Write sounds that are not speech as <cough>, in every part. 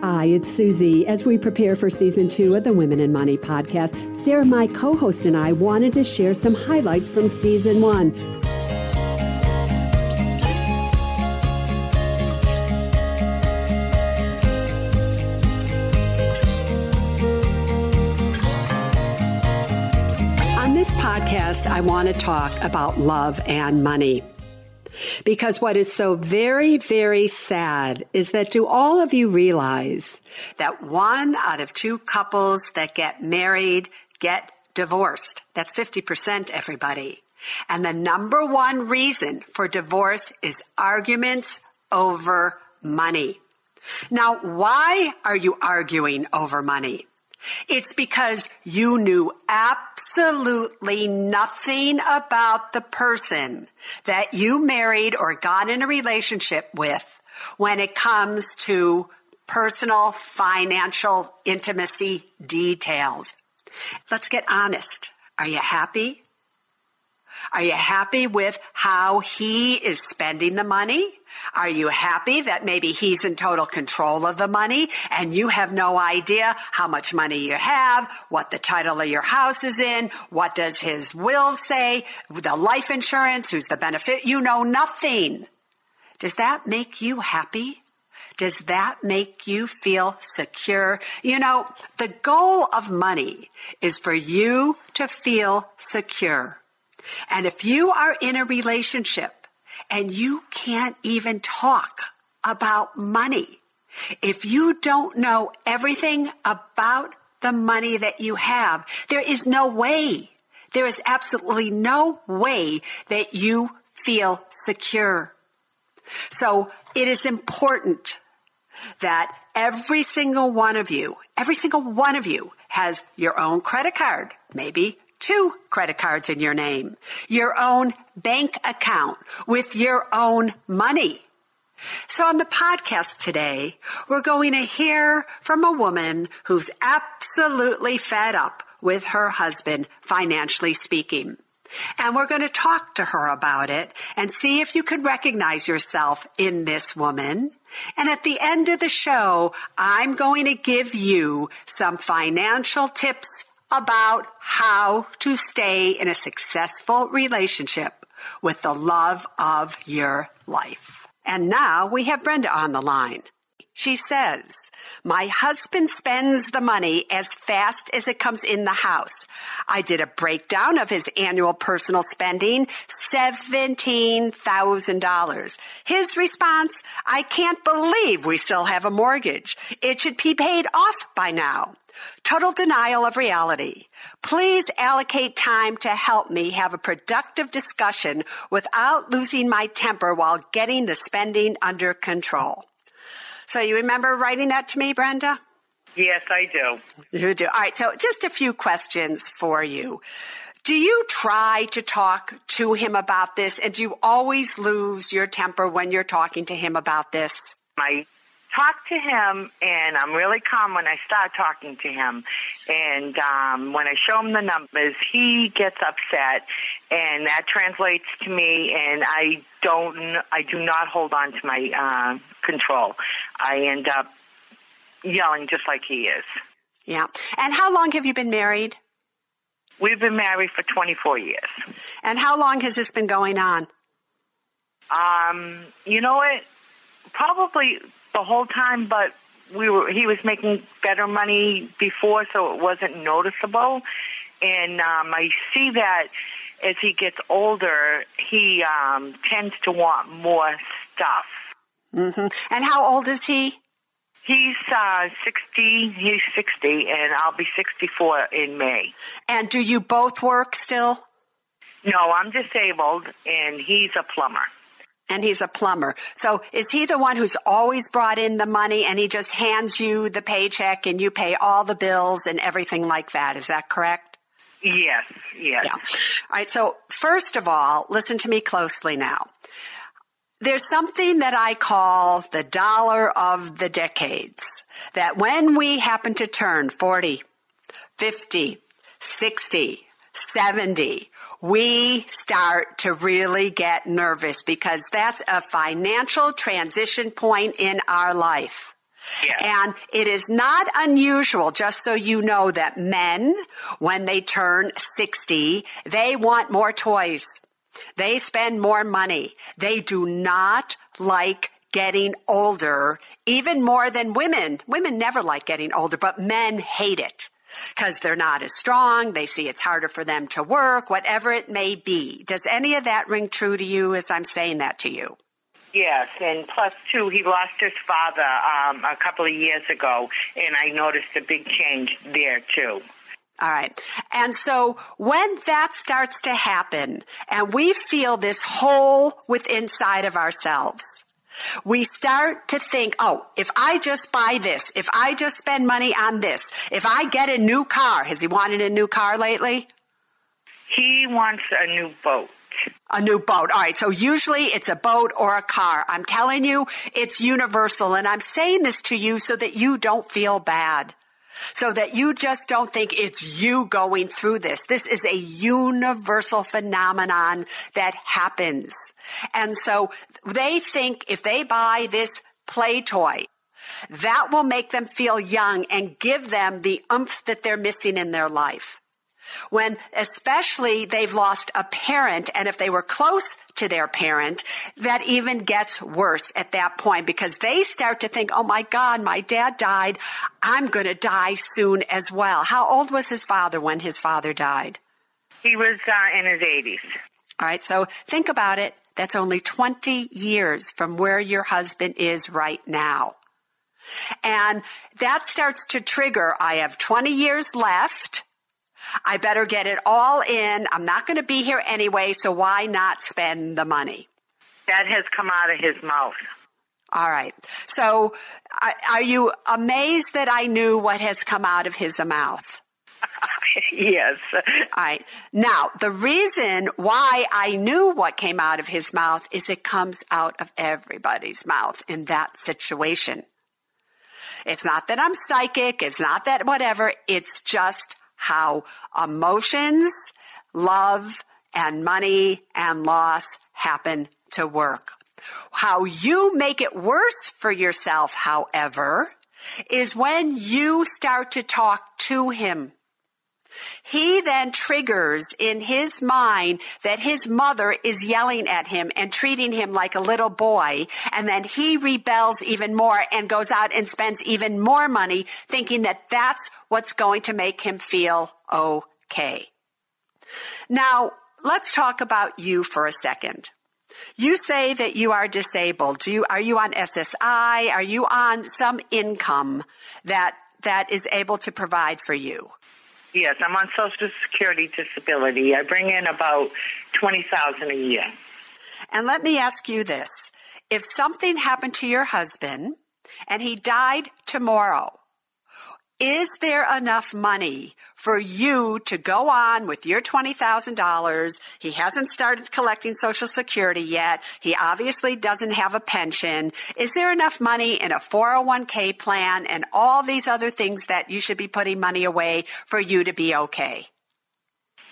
Hi, it's Suze. As we prepare for season two of the Women and Money podcast, Sarah, my co host, and I wanted to share some highlights from season one. On this podcast, I want to talk about love and money. Because what is so very, very sad is that do all of you realize that one out of two couples that get married get divorced? That's 50%, everybody. And the number one reason for divorce is arguments over money. Now, why are you arguing over money? It's because you knew absolutely nothing about the person that you married or got in a relationship with when it comes to personal financial intimacy details. Let's get honest. Are you happy? Are you happy with how he is spending the money? Are you happy that maybe he's in total control of the money and you have no idea how much money you have, what the title of your house is in, what does his will say, the life insurance, who's the benefit? You know nothing. Does that make you happy? Does that make you feel secure? You know, the goal of money is for you to feel secure. And if you are in a relationship and you can't even talk about money. If you don't know everything about the money that you have, there is no way, there is absolutely no way that you feel secure. So it is important that every single one of you, every single one of you has your own credit card, maybe two credit cards in your name, your own bank account with your own money. So on the podcast today, we're going to hear from a woman who's absolutely fed up with her husband, financially speaking. And we're going to talk to her about it and see if you can recognize yourself in this woman. And at the end of the show, I'm going to give you some financial tips about how to stay in a successful relationship with the love of your life. And now we have Brenda on the line. She says, my husband spends the money as fast as it comes in the house. I did a breakdown of his annual personal spending, $17,000. His response, I can't believe we still have a mortgage. It should be paid off by now. Total denial of reality. Please allocate time to help me have a productive discussion without losing my temper while getting the spending under control. So you remember writing that to me, Brenda? Yes, I do. You do. All right. So just a few questions for you. Do you try to talk to him about this and do you always lose your temper when you're talking to him about this? I talk to him, and I'm really calm when I start talking to him. And um, when I show him the numbers, he gets upset, and that translates to me. And I don't, I do not hold on to my uh, control. I end up yelling just like he is. Yeah. And how long have you been married? We've been married for 24 years. And how long has this been going on? Um, you know what? Probably the whole time, but we were he was making better money before, so it wasn't noticeable. And um, I see that as he gets older, he um, tends to want more stuff. Mm-hmm. And how old is he? He's uh, 60. He's 60, and I'll be 64 in May. And do you both work still? No, I'm disabled, and he's a plumber and he's a plumber. So is he the one who's always brought in the money and he just hands you the paycheck and you pay all the bills and everything like that? Is that correct? Yes, yes. Yeah. All right. So first of all, listen to me closely now. There's something that I call the dollar of the decades. That when we happen to turn 40, 50, 60, 70, we start to really get nervous because that's a financial transition point in our life. Yes. And it is not unusual, just so you know, that men, when they turn 60, they want more toys. They spend more money. They do not like getting older, even more than women. Women never like getting older, but men hate it because they're not as strong. They see it's harder for them to work, whatever it may be. Does any of that ring true to you as I'm saying that to you? Yes, and plus two, he lost his father um, a couple of years ago, and I noticed a big change there too. All right. And so when that starts to happen and we feel this hole within inside of ourselves, we start to think, oh, if I just buy this, if I just spend money on this, if I get a new car, has he wanted a new car lately? He wants a new boat. A new boat. All right. So usually it's a boat or a car. I'm telling you, it's universal. And I'm saying this to you so that you don't feel bad. So that you just don't think it's you going through this. This is a universal phenomenon that happens. And so they think if they buy this play toy, that will make them feel young and give them the umph that they're missing in their life when especially they've lost a parent and if they were close to their parent, that even gets worse at that point because they start to think, oh my God, my dad died. I'm going to die soon as well. How old was his father when his father died? He was uh, in his 80s. All right, so think about it. That's only 20 years from where your husband is right now. And that starts to trigger, I have 20 years left. I better get it all in. I'm not going to be here anyway, so why not spend the money? That has come out of his mouth. All right. So are you amazed that I knew what has come out of his mouth? <laughs> yes. All right. Now, the reason why I knew what came out of his mouth is it comes out of everybody's mouth in that situation. It's not that I'm psychic. It's not that whatever. It's just how emotions, love, and money and loss happen to work. How you make it worse for yourself, however, is when you start to talk to him he then triggers in his mind that his mother is yelling at him and treating him like a little boy. And then he rebels even more and goes out and spends even more money thinking that that's what's going to make him feel okay. Now, let's talk about you for a second. You say that you are disabled. Do you, are you on SSI? Are you on some income that, that is able to provide for you? Yes, I'm on Social Security disability. I bring in about twenty thousand a year. And let me ask you this: If something happened to your husband and he died tomorrow, is there enough money for you to go on with your $20,000? He hasn't started collecting Social Security yet. He obviously doesn't have a pension. Is there enough money in a 401k plan and all these other things that you should be putting money away for you to be okay?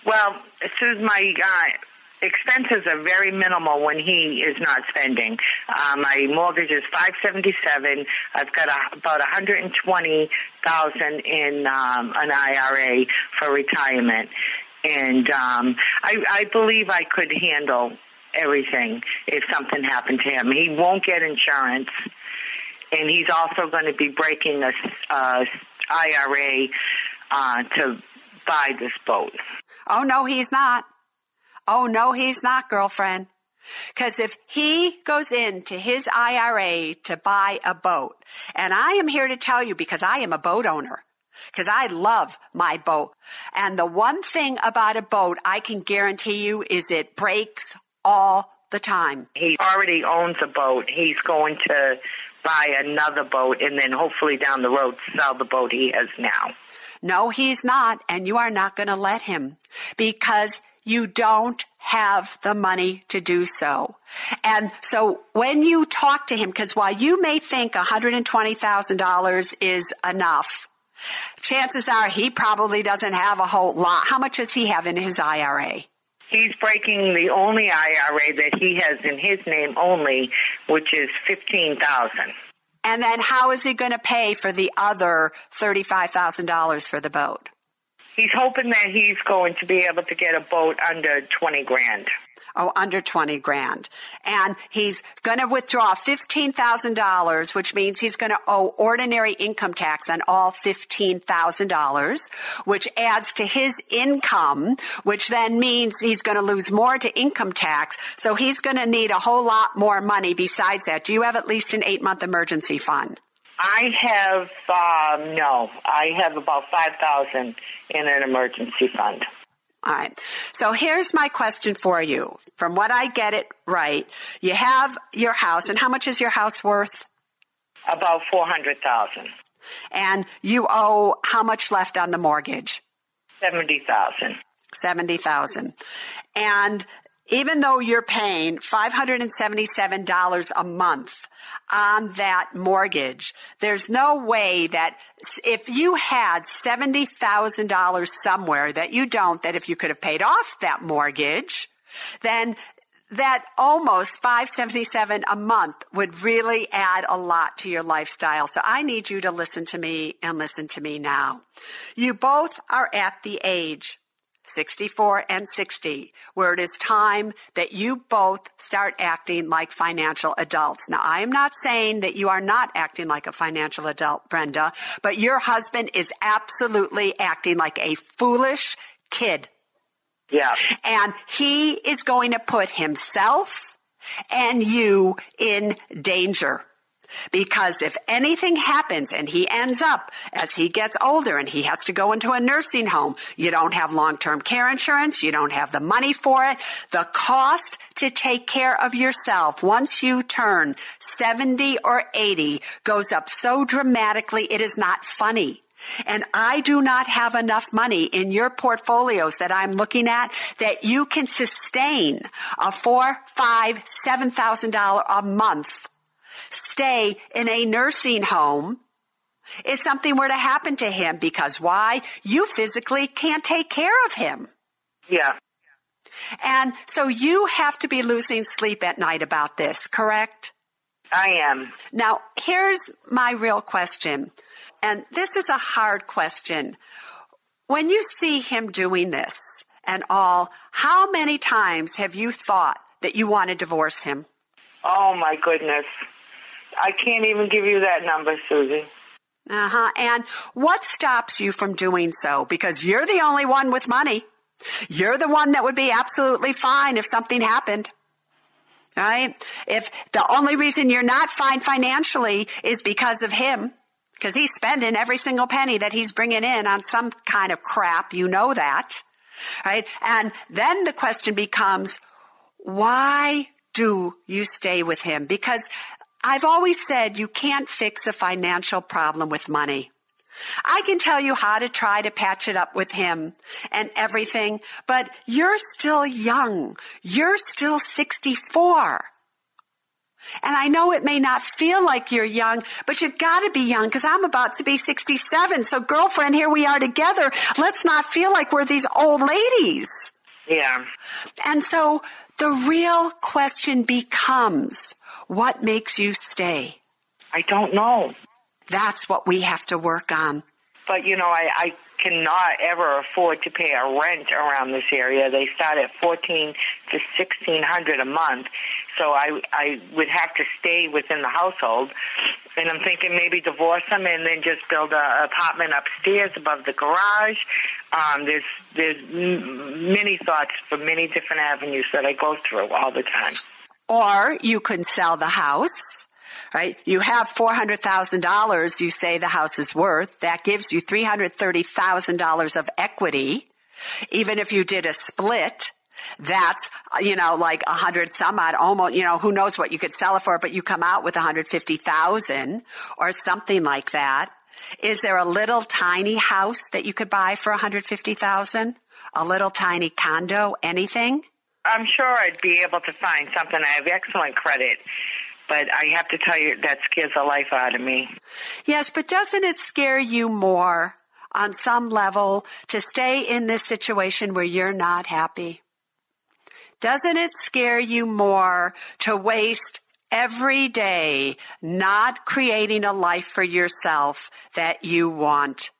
Well, Susan, my uh, expenses are very minimal when he is not spending. Uh, my mortgage is five seventy seven. I've got a, about one hundred and twenty thousand in um, an IRA for retirement, and um, I, I believe I could handle everything if something happened to him. He won't get insurance, and he's also going to be breaking a, a IRA uh, to buy this boat. Oh no, he's not. Oh, no, he's not, girlfriend. Because if he goes into his IRA to buy a boat, and I am here to tell you because I am a boat owner, because I love my boat. And the one thing about a boat I can guarantee you is it breaks all the time. He already owns a boat. He's going to buy another boat and then hopefully down the road sell the boat he has now. No, he's not. And you are not going to let him because you don't have the money to do so. And so when you talk to him, because while you may think $120,000 is enough, chances are he probably doesn't have a whole lot. How much does he have in his IRA? He's breaking the only IRA that he has in his name only, which is 15000 And then how is he going to pay for the other $35,000 for the boat? He's hoping that he's going to be able to get a boat under 20 grand oh, under 20 grand. And he's going to withdraw $15,000, which means he's going to owe ordinary income tax on all $15,000, which adds to his income, which then means he's going to lose more to income tax. So he's going to need a whole lot more money besides that. Do you have at least an eight month emergency fund? I have um, no. I have about five thousand in an emergency fund. All right. So here's my question for you. From what I get it right, you have your house, and how much is your house worth? About four hundred thousand. And you owe how much left on the mortgage? Seventy thousand. Seventy thousand. And even though you're paying $577 a month on that mortgage, there's no way that if you had $70,000 somewhere that you don't, that if you could have paid off that mortgage, then that almost 577 a month would really add a lot to your lifestyle. So I need you to listen to me and listen to me now. You both are at the age 64 and 60, where it is time that you both start acting like financial adults. Now, I am not saying that you are not acting like a financial adult, Brenda, but your husband is absolutely acting like a foolish kid. Yeah. And he is going to put himself and you in danger. Because if anything happens and he ends up as he gets older and he has to go into a nursing home, you don't have long-term care insurance, you don't have the money for it. The cost to take care of yourself once you turn 70 or 80 goes up so dramatically it is not funny. And I do not have enough money in your portfolios that I'm looking at that you can sustain a four, five, seven thousand dollar a month stay in a nursing home if something were to happen to him because why? You physically can't take care of him. Yeah. And so you have to be losing sleep at night about this, correct? I am. Now, here's my real question. And this is a hard question. When you see him doing this and all, how many times have you thought that you want to divorce him? Oh my goodness. I can't even give you that number, Suze. Uh huh. And what stops you from doing so? Because you're the only one with money. You're the one that would be absolutely fine if something happened. Right? If the only reason you're not fine financially is because of him, because he's spending every single penny that he's bringing in on some kind of crap, you know that. Right? And then the question becomes, why do you stay with him? Because I've always said you can't fix a financial problem with money. I can tell you how to try to patch it up with him and everything, but you're still young. You're still 64. And I know it may not feel like you're young, but you've got to be young because I'm about to be 67. So girlfriend, here we are together. Let's not feel like we're these old ladies. Yeah. And so the real question becomes, what makes you stay? I don't know. That's what we have to work on. But you know, I, I cannot ever afford to pay a rent around this area. They start at fourteen to sixteen hundred a month, so I I would have to stay within the household. And I'm thinking maybe divorce them and then just build a apartment upstairs above the garage. Um, there's there's many thoughts for many different avenues that I go through all the time. Or you can sell the house, right? You have $400,000 you say the house is worth. That gives you $330,000 of equity. Even if you did a split, that's, you know, like a hundred some odd, almost, you know, who knows what you could sell it for, but you come out with 150,000 or something like that. Is there a little tiny house that you could buy for 150,000? A little tiny condo? Anything? I'm sure I'd be able to find something. I have excellent credit, but I have to tell you that scares the life out of me. Yes, but doesn't it scare you more on some level to stay in this situation where you're not happy? Doesn't it scare you more to waste every day not creating a life for yourself that you want.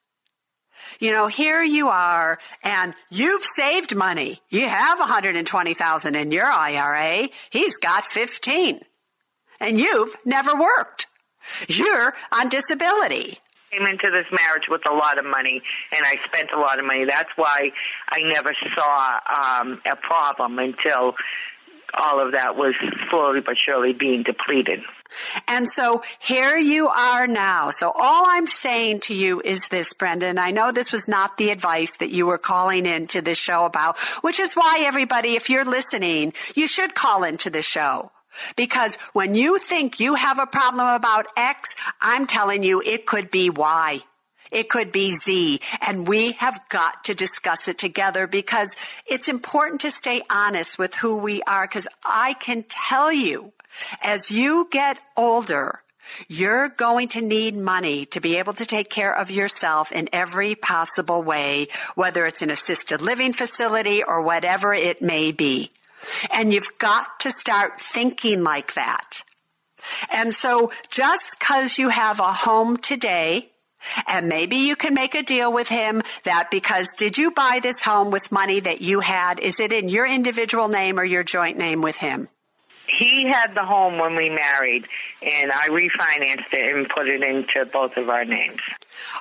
You know, here you are and you've saved money. You have 120,000 in your IRA. He's got 15 and you've never worked. You're on disability. Came into this marriage with a lot of money, and I spent a lot of money. That's why I never saw um, a problem until all of that was slowly but surely being depleted. And so here you are now. So all I'm saying to you is this, Brenda. I know this was not the advice that you were calling into this show about, which is why everybody, if you're listening, you should call into the show. Because when you think you have a problem about X, I'm telling you it could be Y. It could be Z. And we have got to discuss it together because it's important to stay honest with who we are. Because I can tell you, as you get older, you're going to need money to be able to take care of yourself in every possible way, whether it's an assisted living facility or whatever it may be. And you've got to start thinking like that. And so just cause you have a home today and maybe you can make a deal with him that because did you buy this home with money that you had? Is it in your individual name or your joint name with him? He had the home when we married, and I refinanced it and put it into both of our names.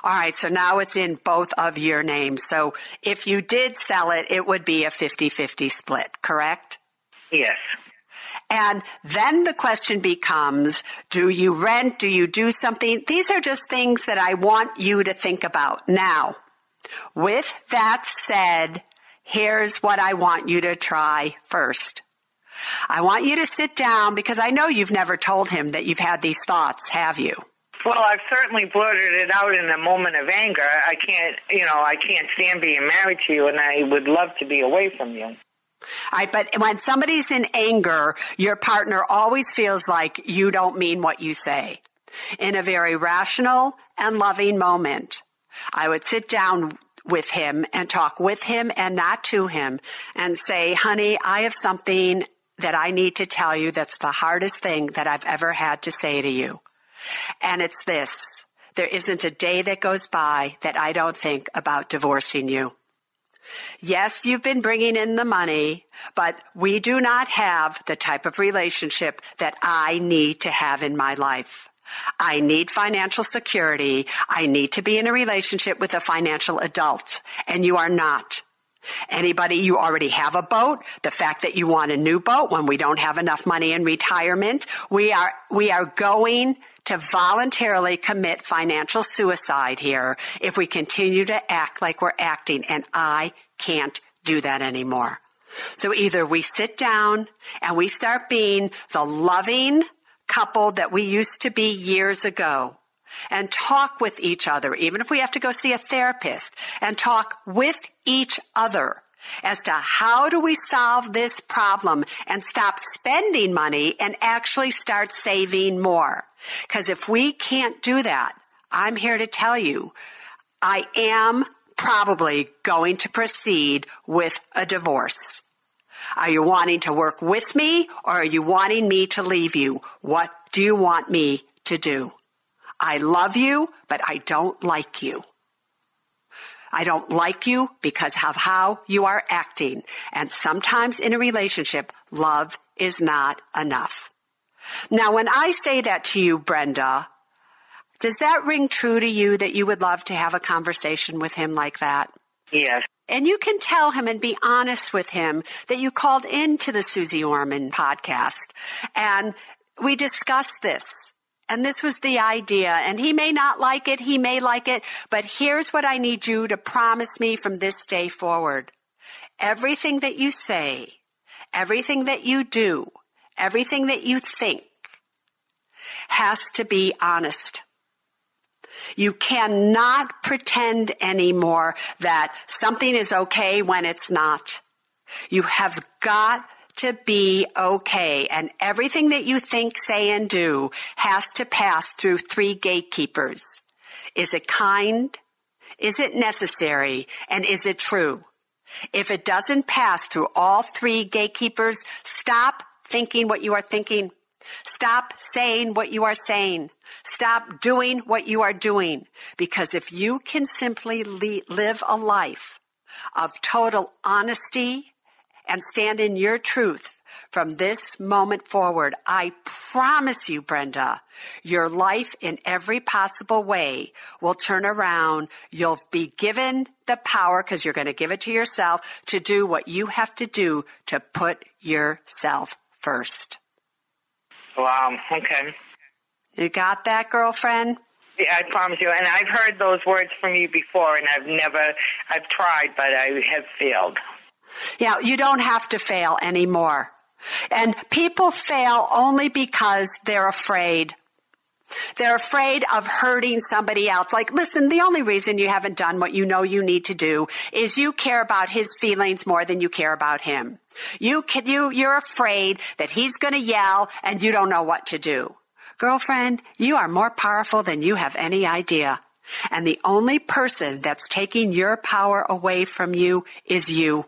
All right, so now it's in both of your names. So if you did sell it, it would be a 50 50 split, correct? Yes. And then the question becomes, do you rent? Do you do something? These are just things that I want you to think about. Now, with that said, here's what I want you to try first. I want you to sit down because I know you've never told him that you've had these thoughts, have you? Well, I've certainly blurted it out in a moment of anger. I can't, you know, I can't stand being married to you and I would love to be away from you. All right, but when somebody's in anger, your partner always feels like you don't mean what you say. In a very rational and loving moment, I would sit down with him and talk with him and not to him and say, honey, I have something that I need to tell you that's the hardest thing that I've ever had to say to you. And it's this. There isn't a day that goes by that I don't think about divorcing you. Yes, you've been bringing in the money, but we do not have the type of relationship that I need to have in my life. I need financial security. I need to be in a relationship with a financial adult, and you are not. Anybody, you already have a boat. The fact that you want a new boat when we don't have enough money in retirement, we are, we are going to voluntarily commit financial suicide here if we continue to act like we're acting. And I can't do that anymore. So either we sit down and we start being the loving couple that we used to be years ago and talk with each other, even if we have to go see a therapist and talk with each other as to how do we solve this problem and stop spending money and actually start saving more. Because if we can't do that, I'm here to tell you, I am probably going to proceed with a divorce. Are you wanting to work with me or are you wanting me to leave you? What do you want me to do? I love you, but I don't like you. I don't like you because of how you are acting. And sometimes in a relationship, love is not enough. Now, when I say that to you, Brenda, does that ring true to you that you would love to have a conversation with him like that? Yes. And you can tell him and be honest with him that you called into the Suze Orman podcast and we discussed this. And this was the idea. And he may not like it. He may like it. But here's what I need you to promise me from this day forward. Everything that you say, everything that you do, everything that you think has to be honest. You cannot pretend anymore that something is okay when it's not. You have got to be okay. And everything that you think, say, and do has to pass through three gatekeepers. Is it kind? Is it necessary? And is it true? If it doesn't pass through all three gatekeepers, stop thinking what you are thinking. Stop saying what you are saying. Stop doing what you are doing. Because if you can simply le- live a life of total honesty and stand in your truth from this moment forward, I promise you, Brenda, your life in every possible way will turn around. You'll be given the power, because you're going to give it to yourself, to do what you have to do to put yourself first. Wow. Okay. You got that, girlfriend? Yeah, I promise you. And I've heard those words from you before, and I've never, I've tried, but I have failed. Yeah, you don't have to fail anymore. And people fail only because they're afraid. They're afraid of hurting somebody else. Like, listen, the only reason you haven't done what you know you need to do is you care about his feelings more than you care about him. You can, you, you're afraid that he's going to yell and you don't know what to do. Girlfriend, you are more powerful than you have any idea. And the only person that's taking your power away from you is you.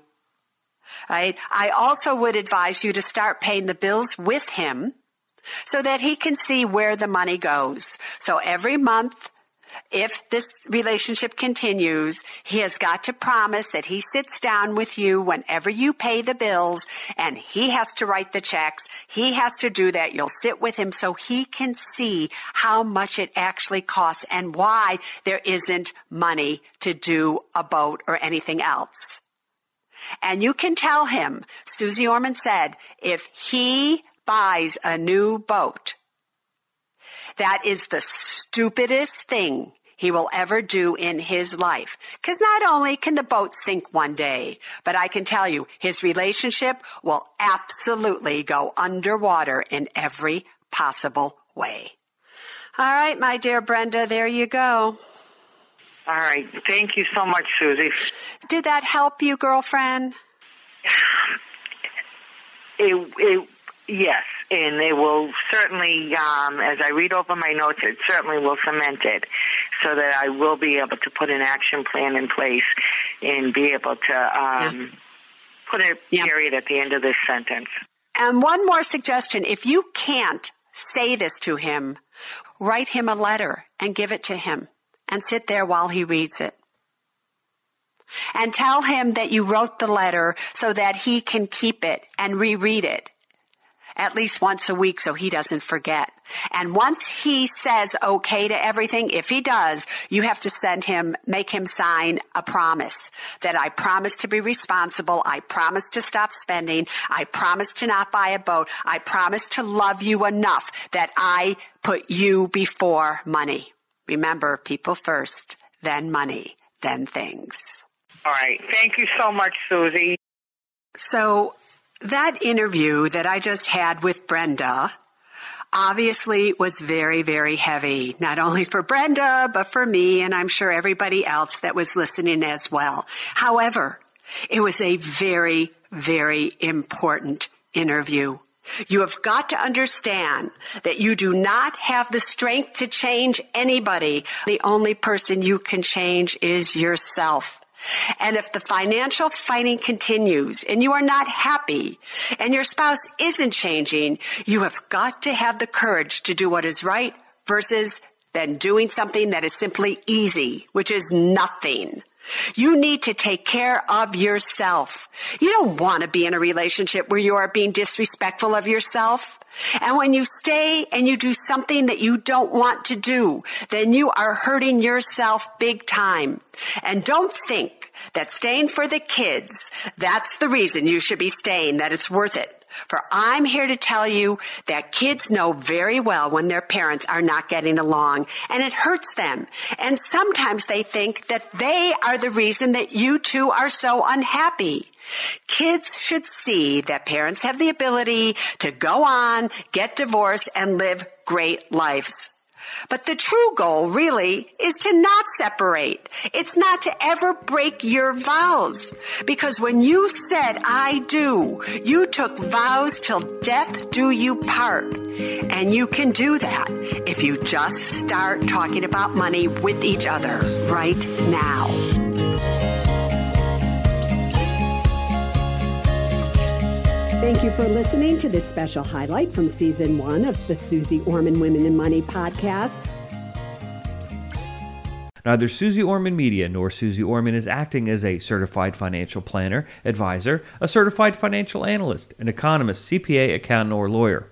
Right? I also would advise you to start paying the bills with him so that he can see where the money goes. So every month, if this relationship continues, he has got to promise that he sits down with you whenever you pay the bills and he has to write the checks. He has to do that. You'll sit with him so he can see how much it actually costs and why there isn't money to do a boat or anything else. And you can tell him, Suze Orman said, if he buys a new boat, that is the stupidest thing he will ever do in his life. Cause not only can the boat sink one day, but I can tell you his relationship will absolutely go underwater in every possible way. All right, my dear Brenda, there you go. All right. Thank you so much, Suze. Did that help you, girlfriend? <sighs> It, it, yes, and it will certainly, um, as I read over my notes, it certainly will cement it so that I will be able to put an action plan in place and be able to um, yeah. put a yeah. period at the end of this sentence. And one more suggestion if you can't say this to him, write him a letter and give it to him and sit there while he reads it. And tell him that you wrote the letter so that he can keep it and reread it at least once a week so he doesn't forget. And once he says okay to everything, if he does, you have to send him, make him sign a promise that I promise to be responsible. I promise to stop spending. I promise to not buy a boat. I promise to love you enough that I put you before money. Remember, people first, then money, then things. All right. Thank you so much, Suze. So, that interview that I just had with Brenda obviously was very, very heavy, not only for Brenda, but for me, and I'm sure everybody else that was listening as well. However, it was a very, very important interview. You have got to understand that you do not have the strength to change anybody. The only person you can change is yourself. And if the financial fighting continues and you are not happy and your spouse isn't changing, you have got to have the courage to do what is right versus then doing something that is simply easy, which is nothing. You need to take care of yourself. You don't want to be in a relationship where you are being disrespectful of yourself. And when you stay and you do something that you don't want to do, then you are hurting yourself big time. And don't think that staying for the kids, that's the reason you should be staying, that it's worth it. For I'm here to tell you that kids know very well when their parents are not getting along and it hurts them. And sometimes they think that they are the reason that you two are so unhappy. Kids should see that parents have the ability to go on, get divorced, and live great lives. But the true goal really is to not separate. It's not to ever break your vows. Because when you said, I do, you took vows till death do you part. And you can do that if you just start talking about money with each other right now. Thank you for listening to this special highlight from season one of the Suze Orman Women and Money podcast. Neither Suze Orman Media nor Suze Orman is acting as a certified financial planner, advisor, a certified financial analyst, an economist, CPA, accountant, or lawyer.